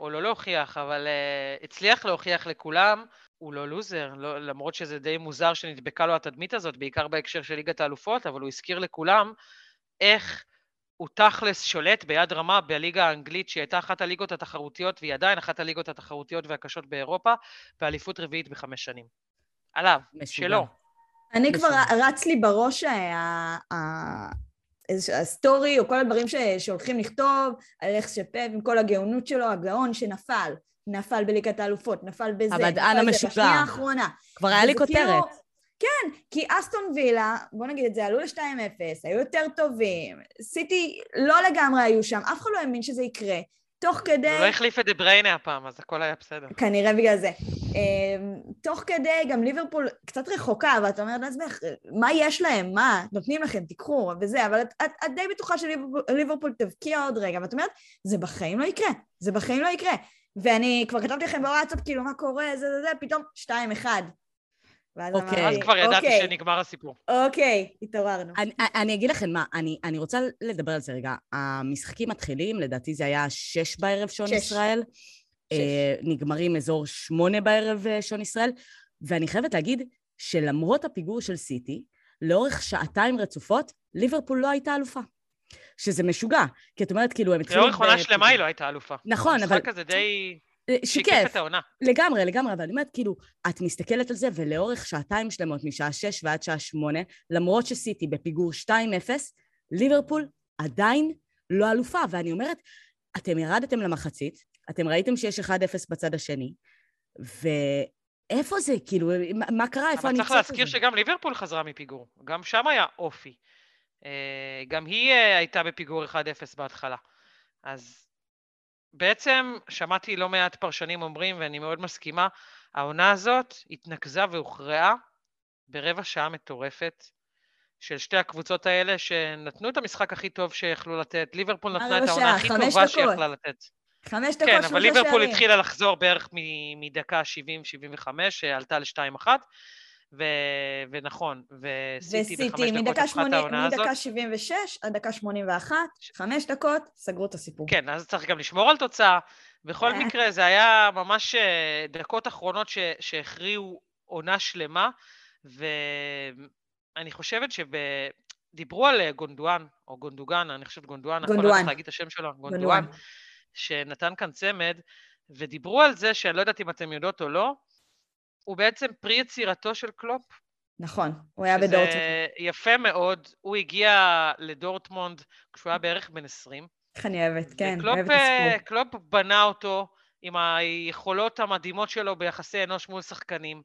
או לא להוכיח, אבל הצליח להוכיח לכולם הוא לא לוזר, לא, למרות שזה די מוזר שנדבקה לו התדמית הזאת, בעיקר בהקשר של ליגת האלופות, אבל הוא הזכיר לכולם איך הוא תכלס שולט ביד רמה בליגה האנגלית, שהיא הייתה אחת הליגות התחרותיות, והיא עדיין אחת הליגות התחרותיות והקשות באירופה, באליפות רביעית בחמש שנים. עליו, משוגע. שלו. אני. כבר רץ לי בראש ה story, או כל הדברים שהולכים לכתוב, על איך שפאב עם כל הגאונות שלו, הגאון שנפל. נפל בליגת האלופות, נפל בזה, המדען המשוגע. בשנייה האחרונה. כבר היה לי כותרת. כאילו, כן, כי אסטון וילה, בוא נגיד את זה, עלו ל-2-0, היו יותר טובים, סיטי לא לגמרי היו שם, אף אחד לא האמין שזה יקרה. תוך כדי... הוא לא החליף את דבריינה הפעם, אז הכל היה בסדר. כנראה בגלל זה. אמ, תוך כדי, גם ליברפול קצת רחוקה, ואת אומרת לעצמך, מה יש להם? מה? נותנים לכם, תיקחו, וזה, אבל את, את, את די בטוחה שליברפול תבקיע עוד רגע, ואת אומרת, זה בחיים לא יקרה, זה בחיים לא יקרה. ואני כבר כתבתי לכם בוואטסאפ, כאילו, מה קורה, זה, זה, זה, פתאום שתיים, אחד. ואז אוקיי. אמרתי, אז כבר ידעתי אוקיי, שנגמר הסיפור. אוקיי, התעוררנו. אני, אני אגיד לכם מה, אני, אני רוצה לדבר על זה רגע. המשחקים מתחילים, לדעתי זה היה שש בערב שעון שש. ישראל. שש. אה, נגמרים אזור שמונה בערב אה, שעון ישראל. ואני חייבת להגיד שלמרות הפיגור של סיטי, לאורך שעתיים רצופות, ליברפול לא הייתה אלופה. שזה משוגע. כי את אומרת, כאילו, הם התחילו... לאורך עונה שלמה היא לא הייתה אלופה. נכון, אבל... המשחק הזה די... אה, שיקף את העונה. לגמרי, לגמרי, אבל אני אומרת, כאילו, את מסתכלת על זה, ולאורך שעתיים שלמות, משעה שש ועד שעה שמונה, למרות שסיטי בפיגור 2-0, ליברפול עדיין לא אלופה. ואני אומרת, אתם ירדתם למחצית, אתם ראיתם שיש 1-0 בצד השני, ואיפה זה? כאילו, מה קרה? איפה אני... אבל צריך להזכיר שגם ליברפול חזרה מפיגור. גם שם היה אופי. אה, גם היא אה, הייתה בפיגור 1-0 בהתחלה. אז בעצם שמעתי לא מעט פרשנים אומרים, ואני מאוד מסכימה, העונה הזאת התנקזה והוכרעה ברבע שעה מטורפת של שתי הקבוצות האלה, שנתנו את המשחק הכי טוב שיכלו לתת. ליברפול נתנה את העונה הכי טובה שיכלה לתת. חמש דקות, שלושה שערים. כן, אבל ליברפול התחילה לחזור בערך מדקה 70-75, שעלתה ל-2-1, ו... ונכון, וסיטי בחמש דקות הפכה את העונה הזאת. מדקה 76 עד דקה 81, חמש דקות, סגרו את הסיפור. כן, אז צריך גם לשמור על תוצאה. בכל אה. מקרה, זה היה ממש אה, דקות אחרונות ש... שהכריעו עונה שלמה, ואני חושבת שב... דיברו על אה, גונדואן, או גונדוגן, אני חושבת גונדואן, נכון גונדואן. להגיד את השם שלו, גונדואן, שנתן כאן צמד, ודיברו על זה, שאני לא יודעת אם אתם יודעות או לא, הוא בעצם פרי יצירתו של קלופ. נכון, הוא היה בדורטמונד. יפה מאוד, הוא הגיע לדורטמונד כשהוא היה בערך בן 20. איך אני אוהבת, כן, אוהבת את הספורט. קלופ בנה אותו עם היכולות המדהימות שלו ביחסי אנוש מול שחקנים,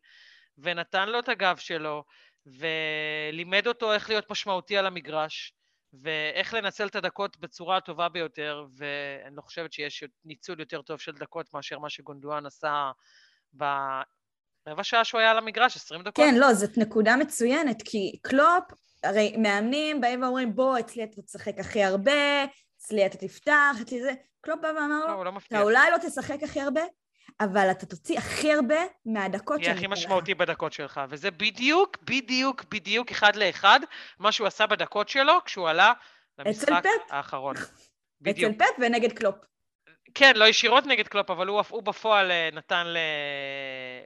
ונתן לו את הגב שלו, ולימד אותו איך להיות משמעותי על המגרש, ואיך לנצל את הדקות בצורה הטובה ביותר, ואני לא חושבת שיש ניצול יותר טוב של דקות מאשר מה שגונדואן עשה רבע שעה שהוא היה על המגרש, 20 דקות. כן, לא, זאת נקודה מצוינת, כי קלופ, הרי מאמנים באים ואומרים, בוא, אצלי אתה תשחק הכי הרבה, אצלי אתה תפתח, אצלי זה... קלופ בא ואמר לו, לא, לא אתה אולי לא תשחק הכי הרבה, אבל אתה תוציא הכי הרבה מהדקות שלך. יהיה הכי משמעותי בדקות שלך, וזה בדיוק, בדיוק, בדיוק אחד לאחד מה שהוא עשה בדקות שלו כשהוא עלה למשחק האחרון. אצל פפ ונגד קלופ. כן, לא ישירות נגד קלופ, אבל הוא, הוא בפועל אה, נתן ל...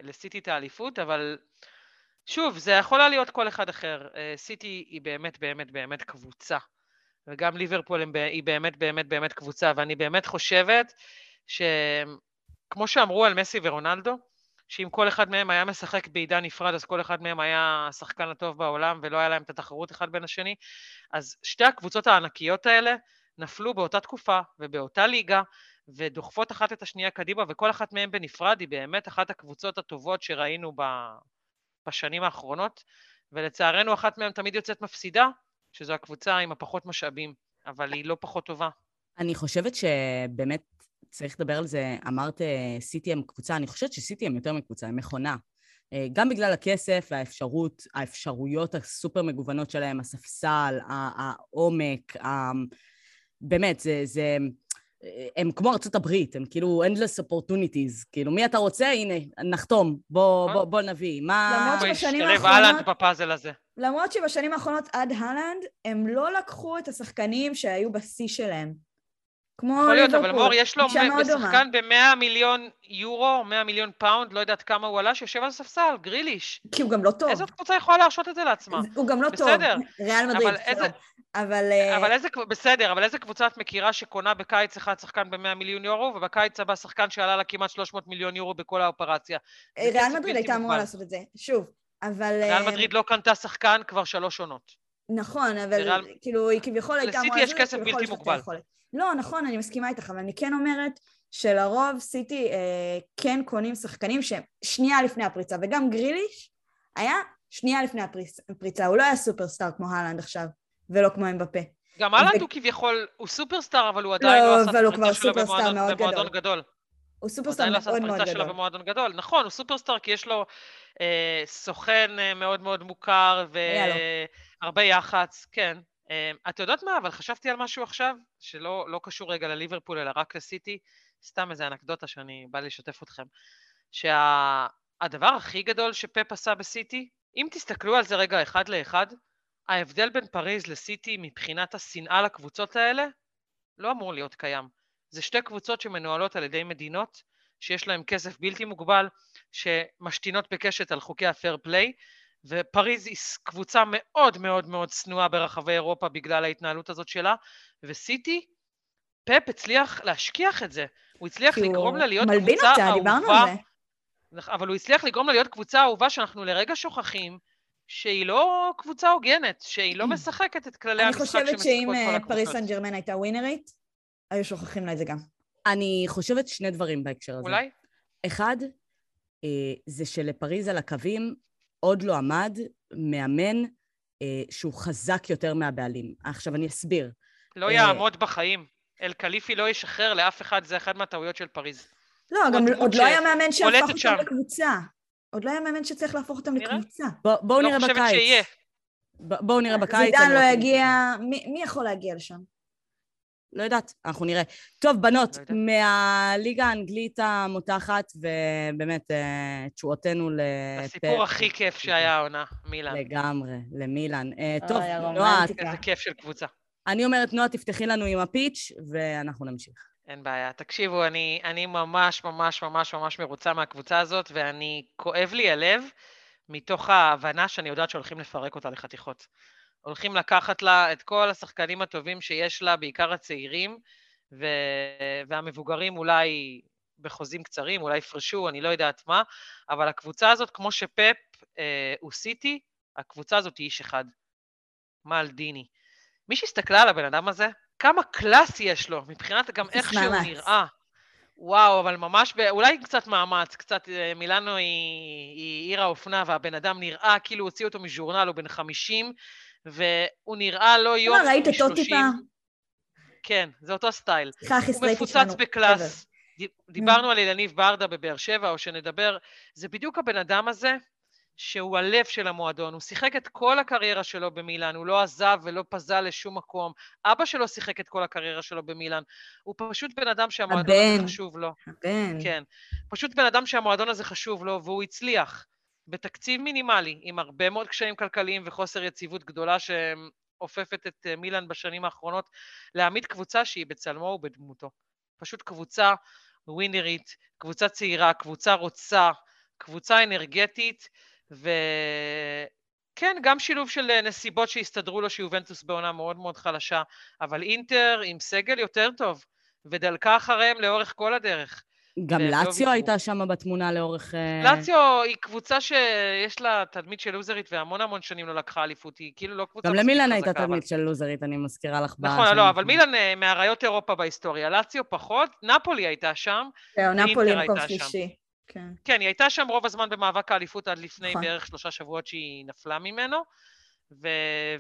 לסיטי את האליפות, אבל שוב, זה יכול היה להיות כל אחד אחר. אה, סיטי היא באמת באמת באמת קבוצה, וגם ליברפול היא באמת באמת באמת קבוצה, ואני באמת חושבת שכמו שאמרו על מסי ורונלדו, שאם כל אחד מהם היה משחק בעידן נפרד, אז כל אחד מהם היה השחקן הטוב בעולם, ולא היה להם את התחרות אחד בין השני, אז שתי הקבוצות הענקיות האלה נפלו באותה תקופה ובאותה ליגה, ודוחפות אחת את השנייה קדימה, וכל אחת מהן בנפרד היא באמת אחת הקבוצות הטובות שראינו בשנים האחרונות, ולצערנו אחת מהן תמיד יוצאת מפסידה, שזו הקבוצה עם הפחות משאבים, אבל היא לא פחות טובה. אני חושבת שבאמת צריך לדבר על זה, אמרת סיטי הם קבוצה, אני חושבת שסיטי הם יותר מקבוצה, הם מכונה. גם בגלל הכסף והאפשרות, האפשרויות הסופר מגוונות שלהם, הספסל, העומק, באמת, זה, זה, הם כמו ארצות הברית, הם כאילו endless opportunities, כאילו מי אתה רוצה? הנה, נחתום, בוא, בוא, בוא נביא. מה... למרות שבשנים האחרונות... אהלנד בפאזל הזה. למרות שבשנים האחרונות עד הלנד, הם לא לקחו את השחקנים שהיו בשיא שלהם. כמו יכול להיות, אבל מור, יש לו שחקן ב-100 מיליון יורו, 100 מיליון פאונד, לא יודעת כמה הוא עלה, שיושב על ספסל, גריליש. כי הוא גם לא טוב. איזו קבוצה יכולה להרשות את זה לעצמה? הוא גם לא בסדר. טוב. ריאל מדריד, אבל איזה... אבל... אה, אבל איזה... בסדר, אבל איזה קבוצה את מכירה שקונה בקיץ אחד שחקן ב-100 מיליון יורו, ובקיץ הבא שחקן שעלה לה כמעט 300 מיליון יורו בכל האופרציה? ריאל מדריד הייתה אמורה לעשות את זה, שוב, אבל... ריאל אה, מדריד לא קנתה שחקן כבר שלוש עונות. נכון, אבל ריאל... כאילו, היא כביכול הייתה אמורה... לסיטי יש כסף בלתי מוגבל. לא, נכון, אני מסכימה איתך, אבל אני כן אומרת שלרוב סיטי אה, כן קונים שחקנים שהם שנייה לפני הפריצה, וגם גריליש היה שנייה לפני הפריצה, הוא לא היה סופרסטאר כמו הלנד עכשיו, ולא כמו אמבפה. גם הלנד ו... הוא כביכול, הוא סופרסטאר, אבל הוא עדיין לא, לא עשה את הפריצה שלו במועדון, במועדון גדול. הוא סופרסטאר מאוד מאוד גדול. הוא עדיין לא עשה את שלו במועדון גדול. נכון, הוא סופרסטאר כי יש לו אה, סוכן אה, מאוד מאוד מוכר והרבה יח"צ, כן. אמ, את יודעת מה, אבל חשבתי על משהו עכשיו, שלא לא קשור רגע לליברפול, אלא רק לסיטי, סתם איזה אנקדוטה שאני בא לשתף אתכם, שהדבר שה, הכי גדול שפפ עשה בסיטי, אם תסתכלו על זה רגע אחד לאחד, ההבדל בין פריז לסיטי מבחינת השנאה לקבוצות האלה, לא אמור להיות קיים. זה שתי קבוצות שמנוהלות על ידי מדינות, שיש להן כסף בלתי מוגבל, שמשתינות בקשת על חוקי הפייר פליי, ופריז היא קבוצה מאוד מאוד מאוד צנועה ברחבי אירופה בגלל ההתנהלות הזאת שלה, וסיטי, פפ הצליח להשכיח את זה. הוא הצליח לגרום לה להיות קבוצה אותה, אהובה. אבל הוא הצליח לגרום לה להיות קבוצה אהובה שאנחנו לרגע שוכחים שהיא לא קבוצה הוגנת, שהיא לא משחקת את כללי המשחק שמשחקות כל הקבוצות. אני חושבת שאם פריס סן ג'רמן הייתה ווינרית, היו שוכחים לה את זה גם. אני חושבת שני דברים בהקשר הזה. אולי? אחד, אה, זה שלפריז על הקווים עוד לא עמד מאמן אה, שהוא חזק יותר מהבעלים. עכשיו, אני אסביר. לא אה, יעמוד בחיים. אל קליפי לא ישחרר לאף אחד, זה אחת מהטעויות של פריז. לא, גם עוד לא היה מאמן שהפך אותם לקבוצה. עוד לא יודעת שצריך להפוך אותם לקבוצה. בואו לא נראה בקיץ. לא חושבת שיהיה. בואו נראה בקיץ. זידן לא יגיע, מי יכול להגיע לשם? לא יודעת, אנחנו נראה. טוב, בנות, לא מהליגה האנגלית המותחת, ובאמת, אה, תשועותינו ל... הסיפור הכי כיף שהיה העונה, מילאן. לגמרי, למילאן. אה, טוב, נועה... איזה כיף של קבוצה. אני אומרת, נועה, תפתחי לנו עם הפיץ', ואנחנו נמשיך. אין בעיה. תקשיבו, אני, אני ממש ממש ממש ממש מרוצה מהקבוצה הזאת, ואני, כואב לי הלב מתוך ההבנה שאני יודעת שהולכים לפרק אותה לחתיכות. הולכים לקחת לה את כל השחקנים הטובים שיש לה, בעיקר הצעירים, ו... והמבוגרים אולי בחוזים קצרים, אולי יפרשו, אני לא יודעת מה, אבל הקבוצה הזאת, כמו שפפ אה, הוא סיטי, הקבוצה הזאת היא איש אחד. מלדיני. מי שהסתכלה על הבן אדם הזה, כמה קלאס יש לו, מבחינת גם איך שהוא נראה. וואו, אבל ממש, ב... אולי קצת מאמץ, קצת, אה, מילאנו היא, היא עיר האופנה, והבן אדם נראה כאילו הוציא אותו מז'ורנל, הוא בן 50, והוא נראה לא יום מ-30. ראית אותו טיפה? כן, זה אותו סטייל. הוא מפוצץ בקלאס. דיברנו על אילניב ברדה בבאר שבע, או שנדבר, זה בדיוק הבן אדם הזה, שהוא הלב של המועדון. הוא שיחק את כל הקריירה שלו במילאן, הוא לא עזב ולא פזל לשום מקום. אבא שלו שיחק את כל הקריירה שלו במילאן. הוא פשוט בן אדם שהמועדון הבן. הזה חשוב לו. הבן. כן. פשוט בן אדם שהמועדון הזה חשוב לו, והוא הצליח. בתקציב מינימלי, עם הרבה מאוד קשיים כלכליים וחוסר יציבות גדולה שאופפת את אה, מילאן בשנים האחרונות, להעמיד קבוצה שהיא בצלמו ובדמותו. פשוט קבוצה ווינרית, קבוצה צעירה, קבוצה רוצה, קבוצה אנרגטית, וכן, גם שילוב של אה, נסיבות שהסתדרו לו שיובנטוס בעונה מאוד מאוד חלשה, אבל אינטר עם סגל יותר טוב, ודלקה אחריהם לאורך כל הדרך. גם לאציו הייתה שם בתמונה לאורך... אה, לאציו היא קבוצה שיש לה תדמית של לוזרית והמון המון שנים לא לקחה אליפות, היא כאילו לא קבוצה גם למילן הייתה תדמית של לוזרית, אני מזכירה לך. נכון, לא, אבל מילן אה, מאריות אירופה בהיסטוריה, לאציו פחות, נפולי הייתה שם, זהו, נפולי מקום שלישי. כן. כן, היא הייתה שם רוב הזמן במאבק האליפות עד לפני נכון. בערך שלושה שבועות שהיא נפלה ממנו, ו...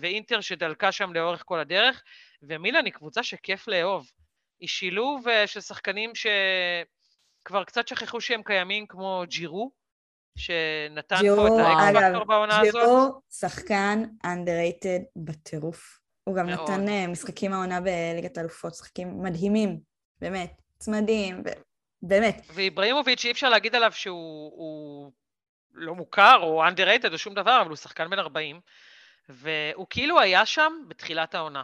ואינטר שדלקה שם לאורך כל הדרך, ומילן היא קבוצה שכיף לאהוב. היא שילוב של שחקנים שכבר קצת שכחו שהם קיימים, כמו ג'ירו, שנתן ג'ירו, פה את האקס בעונה הזאת. ג'ירו שחקן underrated בטירוף. הוא גם מאוד. נתן משחקים העונה בליגת האלופות, משחקים מדהימים, באמת, צמדים, באמת. ואיבראימוביץ', אי אפשר להגיד עליו שהוא לא מוכר או underrated או שום דבר, אבל הוא שחקן בן 40, והוא כאילו היה שם בתחילת העונה.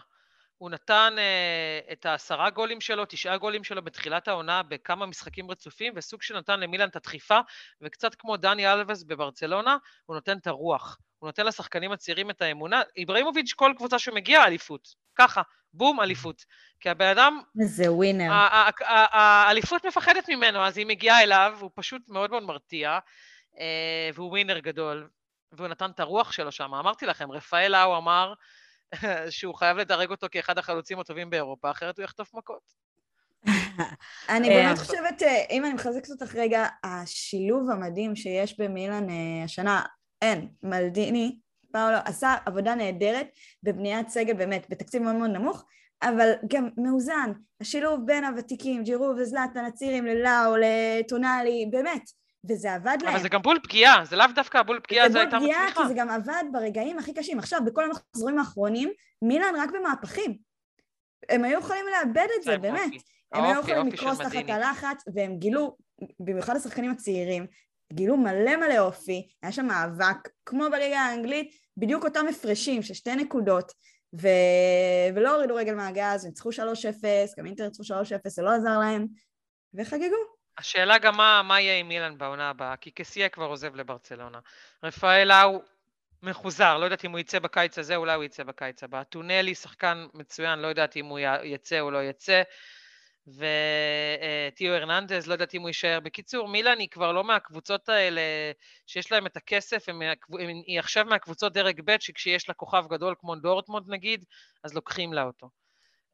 הוא נתן uh, את העשרה גולים שלו, תשעה גולים שלו בתחילת העונה בכמה משחקים רצופים, וסוג שנתן למילן את הדחיפה, וקצת כמו דני אלווס בברצלונה, הוא נותן את הרוח. הוא נותן לשחקנים הצעירים את האמונה. איבראימוביץ', כל קבוצה שמגיעה, אליפות. ככה, בום, אליפות. כי הבן אדם... זה ווינר. האליפות מפחדת ממנו, אז היא מגיעה אליו, הוא פשוט מאוד מאוד מרתיע, אה, והוא ווינר גדול, והוא נתן את הרוח שלו שם. אמרתי לכם, רפאל לאו אמר שהוא חייב לדרג אותו כאחד החלוצים הטובים באירופה, אחרת הוא יחטוף מכות. אני באמת חושבת, אה, אם אני מחזקת אותך רגע, השילוב המדהים שיש במילן אה, השנה, אין, מלדיני, פאולו עשה עבודה נהדרת בבניית סגל באמת בתקציב מאוד מאוד נמוך, אבל גם מאוזן, השילוב בין הוותיקים, ג'ירו וזלאטן, הצעירים, ללאו, לטונאלי, באמת, וזה עבד להם. אבל זה גם בול פגיעה, זה לאו דווקא בול פגיעה, זה הייתה מצליחה. זה בול פגיעה, כי זה גם עבד ברגעים הכי קשים. עכשיו, בכל המחזורים האחרונים, מילאן רק במהפכים. הם היו יכולים לאבד את זה, באמת. הם היו יכולים לקרוס תחת הלחץ, והם גילו, במיוחד השחקנים הצעירים, גילו מלא מלא אופי, היה שם מאבק, כמו בליגה האנגלית, בדיוק אותם הפרשים של שתי נקודות, ו... ולא הורידו רגל מהגז, ניצחו 3-0, גם אינטר ניצחו 3-0, זה לא עזר להם, וחגגו. השאלה גם מה, מה יהיה עם מילן בעונה הבאה, כי קסיה כבר עוזב לברצלונה. רפאל האו מחוזר, לא יודעת אם הוא יצא בקיץ הזה, אולי הוא יצא בקיץ הבא. טונלי, שחקן מצוין, לא יודעת אם הוא יצא או לא יצא. וטיו הרננדז, לא יודעת אם הוא יישאר. בקיצור, מילאן היא כבר לא מהקבוצות האלה שיש להם את הכסף, הם, היא עכשיו מהקבוצות דרג ב' שכשיש לה כוכב גדול כמו דורטמונד נגיד, אז לוקחים לה אותו.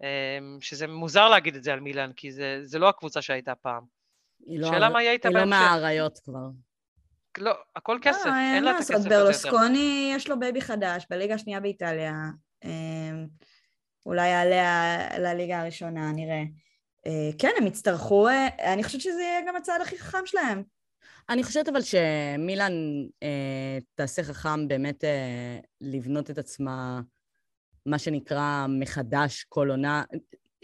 אמ, שזה מוזר להגיד את זה על מילאן, כי זה, זה לא הקבוצה שהייתה פעם. לא, שאלה מה יהיה איתה בהמשך. היא לא מהאריות כבר. לא, הכל כסף, לא, אין לה את הכסף הזה יותר. ברלוסקוני יש לו בייבי חדש, בליגה השנייה באיטליה. אמ, אולי יעלה לליגה הראשונה, נראה. אה, כן, הם יצטרכו, אה, אני חושבת שזה יהיה גם הצעד הכי חכם שלהם. אני חושבת אבל שמילן אה, תעשה חכם באמת אה, לבנות את עצמה, מה שנקרא, מחדש כל עונה.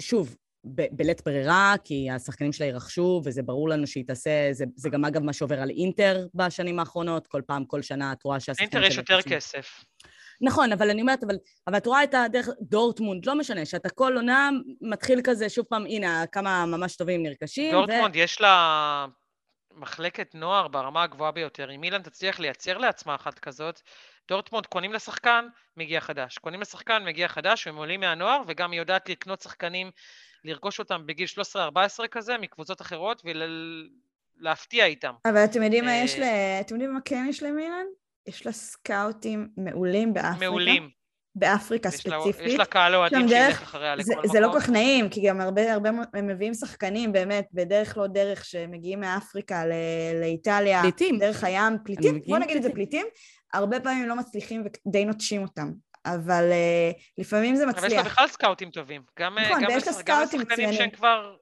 שוב, ב- בלית ברירה, כי השחקנים שלה ירכשו, וזה ברור לנו שהיא תעשה, זה, זה גם אגב מה שעובר על אינטר בשנים האחרונות, כל פעם, כל שנה את רואה שהשחקנים. אינטר יש יותר כסף. נכון, אבל אני אומרת, אבל, אבל את רואה את הדרך, דורטמונד, לא משנה, שאתה כל עונה מתחיל כזה, שוב פעם, הנה, כמה ממש טובים נרכשים. דורטמונד, ו... יש לה מחלקת נוער ברמה הגבוהה ביותר. אם אילן תצליח לייצר לעצמה אחת כזאת, דורטמונד קונים לשחקן, מגיע חדש. קונים לשחקן, מגיע חדש, הם עולים מהנוער, וגם היא יודעת לקנות שחקנים, לרכוש אותם בגיל 13-14 כזה, מקבוצות אחרות, ולהפתיע איתם. אבל אתם יודעים מה יש ל... אתם יודעים מה כן יש למילן? יש לה סקאוטים מעולים באפריקה. מעולים. באפריקה יש ספציפית. לה, יש לה קהל אוהדים שילך אחריה לכל זה, מקום. זה לא כל כך נעים, כי גם הרבה, הרבה הם מביאים שחקנים באמת, בדרך לא דרך, שמגיעים מאפריקה ל, לאיטליה. פליטים. דרך הים, פליטים, בוא נגיד את זה פליטים. הרבה פעמים לא מצליחים ודי נוטשים אותם. אבל uh, לפעמים זה מצליח. אבל יש לה בכלל סקאוטים טובים. גם, נכון, גם ויש לה סקאוטים מצוינים. גם לשחקנים שהם כבר,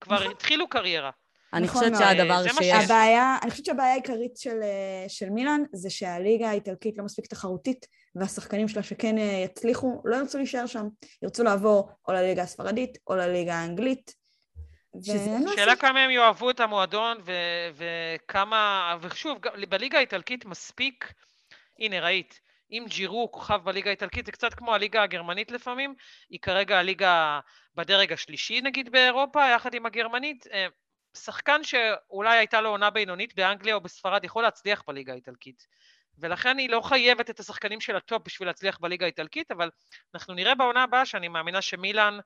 כבר נכון. התחילו קריירה. אני נכון חושבת שהדבר ש... הבעיה, אני חושבת שהבעיה העיקרית של, אה, של מילאן זה שהליגה האיטלקית לא מספיק תחרותית והשחקנים שלה שכן אה, יצליחו לא ירצו להישאר שם, ירצו לעבור או לליגה הספרדית או לליגה האנגלית. שאלה כמה הם יאהבו את המועדון ו- וכמה, ושוב, בליגה האיטלקית מספיק, הנה ראית, אם ג'ירו כוכב בליגה האיטלקית, זה קצת כמו הליגה הגרמנית לפעמים, היא כרגע הליגה בדרג השלישי נגיד באירופה, יחד עם הגרמנית, אה, שחקן שאולי הייתה לו עונה בינונית באנגליה או בספרד יכול להצליח בליגה האיטלקית. ולכן היא לא חייבת את השחקנים של הטופ בשביל להצליח בליגה האיטלקית, אבל אנחנו נראה בעונה הבאה שאני מאמינה שמילאן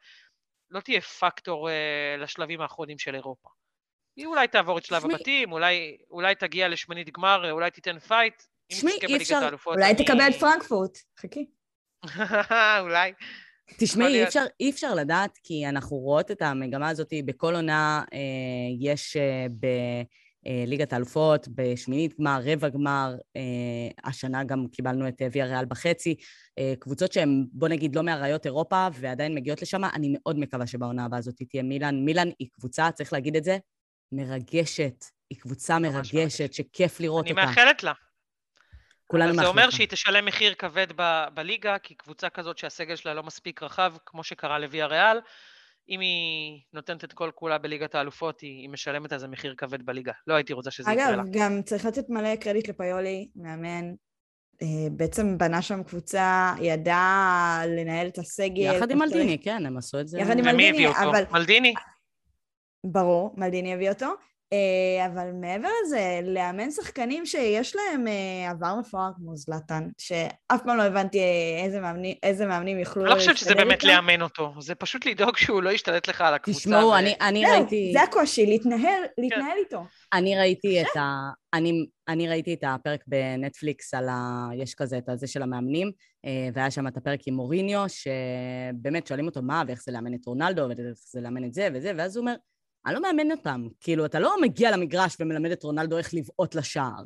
לא תהיה פקטור אה, לשלבים האחרונים של אירופה. היא אולי תעבור את שלב הבתים, אולי, אולי תגיע לשמינית גמר, אולי תיתן פייט. תשמעי, אי אפשר, אולי אני... תקבל את פרנקפורט, חכי. אולי. תשמעי, אי אפשר, אי אפשר לדעת, כי אנחנו רואות את המגמה הזאת, בכל עונה אה, יש אה, אה, ליגת האלופות, בשמינית גמר, רבע גמר, אה, השנה גם קיבלנו את ויאריאל בחצי. אה, קבוצות שהן, בוא נגיד, לא מאריות אירופה ועדיין מגיעות לשם, אני מאוד מקווה שבעונה הבאה הזאת תהיה מילאן. מילאן היא קבוצה, צריך להגיד את זה, מרגשת. היא קבוצה מרגשת, מרגשת, שכיף לראות אני אותה. אני מאחלת לה. כולנו מאחלים זה אומר שהיא תשלם מחיר כבד ב- בליגה, כי קבוצה כזאת שהסגל שלה לא מספיק רחב, כמו שקרה לוויה ריאל, אם היא נותנת את כל כולה בליגת האלופות, היא, היא משלמת על זה מחיר כבד בליגה. לא הייתי רוצה שזה יקרה לה. אגב, גם צריך לתת מלא קרדיט לפיולי, מאמן. אה, בעצם בנה שם קבוצה, ידע לנהל את הסגל. יחד עם מלדיני, כן, הם עשו את זה. יחד עם ומי מלדיני, הביא אותו? אבל- מלדיני? ברור, מלדיני הביא אותו. אה, אבל מעבר לזה, לאמן שחקנים שיש להם אה, עבר מפואר כמו זלאטן, שאף פעם לא הבנתי אה, איזה מאמנים, איזה מאמנים יוכלו אני לא חושבת שזה באמת איתו. לאמן אותו, זה פשוט לדאוג שהוא לא ישתלט לך על הקבוצה. תשמעו, ו- אני, אני זהו, ראיתי... זה הקושי, להתנהל, להתנהל איתו. אני ראיתי את ה... אני, אני ראיתי את הפרק בנטפליקס על ה... יש כזה את הזה של המאמנים, והיה שם את הפרק עם מוריניו, שבאמת שואלים אותו מה, ואיך זה לאמן את רונלדו, ואיך זה לאמן את זה וזה, ואז הוא אומר, אני לא מאמן אותם. כאילו, אתה לא מגיע למגרש ומלמד את רונלדו איך לבעוט לשער.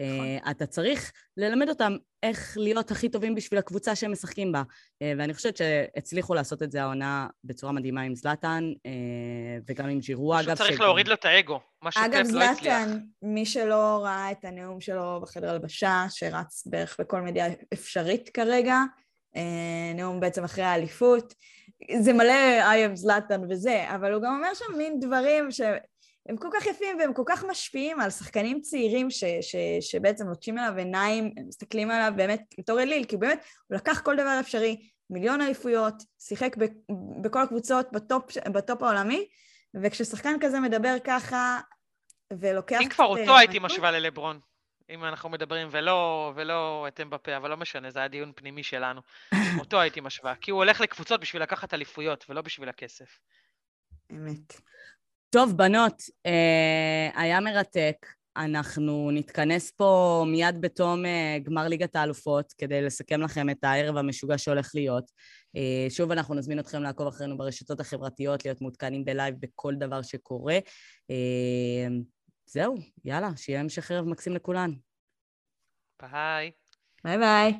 אה, אתה צריך ללמד אותם איך להיות הכי טובים בשביל הקבוצה שהם משחקים בה. אה, ואני חושבת שהצליחו לעשות את זה העונה בצורה מדהימה עם זלאטן, אה, וגם עם ג'ירו, אגב. פשוט צריך שגם- להוריד לו את האגו, מה אגב, שפפ לא הצליח. זלאטן, מי שלא ראה את הנאום שלו בחדר הלבשה, שרץ בערך בכל מדיה אפשרית כרגע, אה, נאום בעצם אחרי האליפות, זה מלא I am זלאטן וזה, אבל הוא גם אומר שם מין דברים שהם כל כך יפים והם כל כך משפיעים על שחקנים צעירים ש, ש, שבעצם לוטשים אליו עיניים, מסתכלים עליו באמת בתור אליל, כי באמת הוא לקח כל דבר אפשרי, מיליון אליפויות, שיחק ב, בכל הקבוצות בטופ, בטופ העולמי, וכששחקן כזה מדבר ככה ולוקח... אם כבר אותו אה, הייתי משווה ללברון, אם אנחנו מדברים, ולא, ולא אתם בפה, אבל לא משנה, זה היה דיון פנימי שלנו. אותו הייתי משווה, כי הוא הולך לקבוצות בשביל לקחת אליפויות, ולא בשביל הכסף. אמת. טוב, בנות, אה, היה מרתק. אנחנו נתכנס פה מיד בתום אה, גמר ליגת האלופות כדי לסכם לכם את הערב המשוגע שהולך להיות. אה, שוב, אנחנו נזמין אתכם לעקוב אחרינו ברשתות החברתיות, להיות מעודכנים בלייב בכל דבר שקורה. זהו, יאללה, שיהיה המשך ערב מקסים לכולן. ביי. ביי ביי.